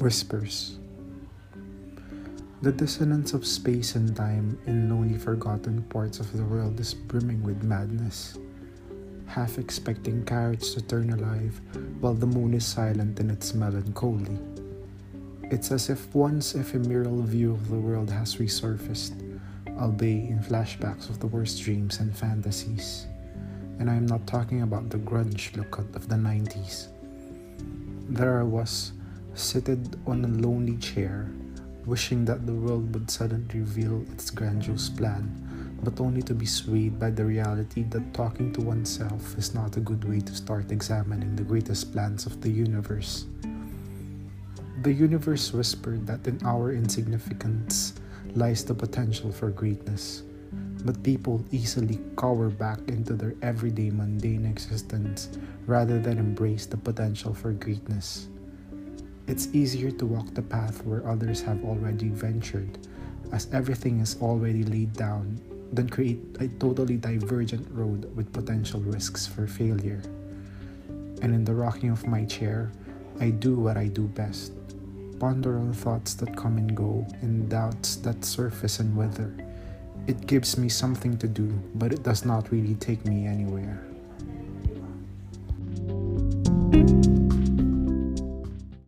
Whispers. The dissonance of space and time in lonely forgotten parts of the world is brimming with madness. Half expecting carrots to turn alive while the moon is silent in its melancholy. It's as if one's ephemeral view of the world has resurfaced, albeit in flashbacks of the worst dreams and fantasies. And I'm not talking about the grunge look of the 90s. There I was seated on a lonely chair, wishing that the world would suddenly reveal its grandiose plan, but only to be swayed by the reality that talking to oneself is not a good way to start examining the greatest plans of the universe. The universe whispered that in our insignificance lies the potential for greatness, but people easily cower back into their everyday mundane existence rather than embrace the potential for greatness. It's easier to walk the path where others have already ventured, as everything is already laid down, than create a totally divergent road with potential risks for failure. And in the rocking of my chair, I do what I do best ponder on thoughts that come and go, and doubts that surface and wither. It gives me something to do, but it does not really take me anywhere.